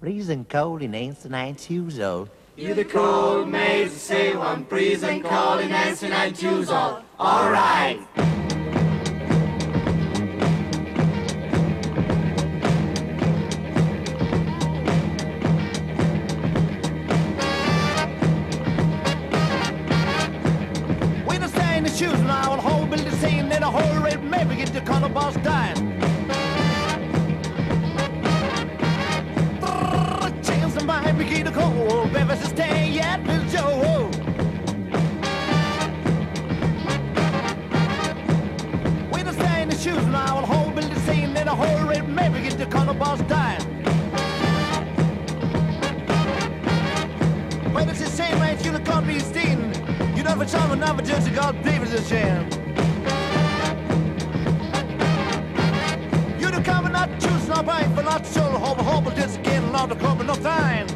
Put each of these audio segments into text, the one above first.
Freezing cold in Nancy Nine Shoes old. You the cold maid say one freezing cold in Nancy Nine Shoes old. All right. When I stay in the shoes now, I'll hold build the scene in a whole red maybe get the color boss dying. Begin to cold, baby, to stay at the Joe. When I stay in the shoes now, I'll hold build the scene in a whole red maybe get the color boss dying. When it's the same range, you can't be seen. You know, for some another just God, David's a shame. You don't come and not choose, not buying for not sure, hope, hope, just get along the cover, no time.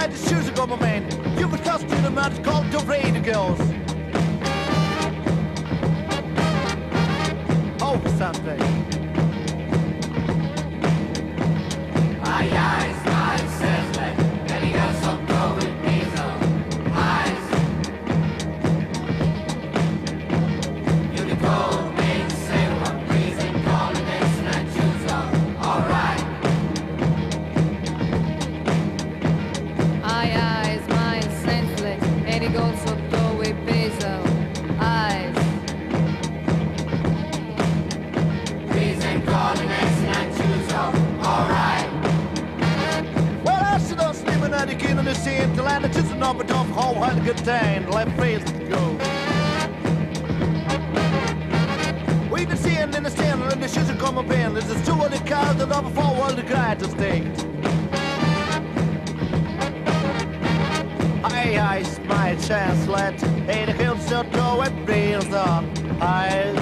Light the shoes and go, my man. You could cost you the it's called the radio girls. Oh, something. Ay, ay, the of the scene till I just an up and off whole had a good time. The left face to go. We can see and understand and the shoes are coming in. There's just two other cars that have a forward the guy to stay. Aye, aye, my chance, let Hey, the hills don't go and feels on. Aye.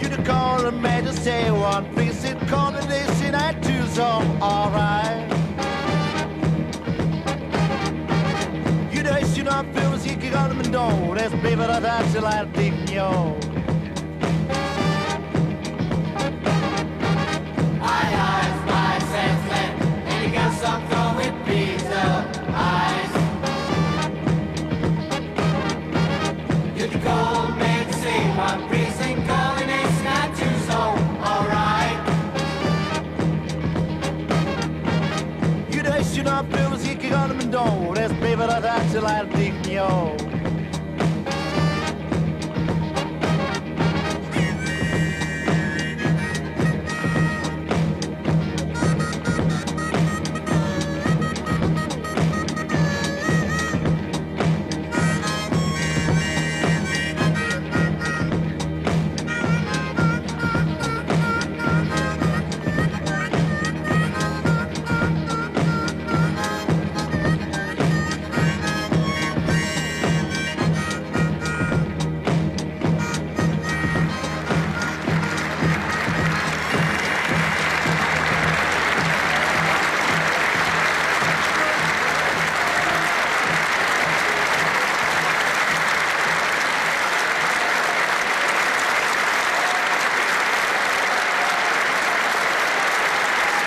You the call and made to say one piece in combination I some alright. You know you not feel as you can on them know that's baby that I shall I think yo. You know you not feel as you can on them know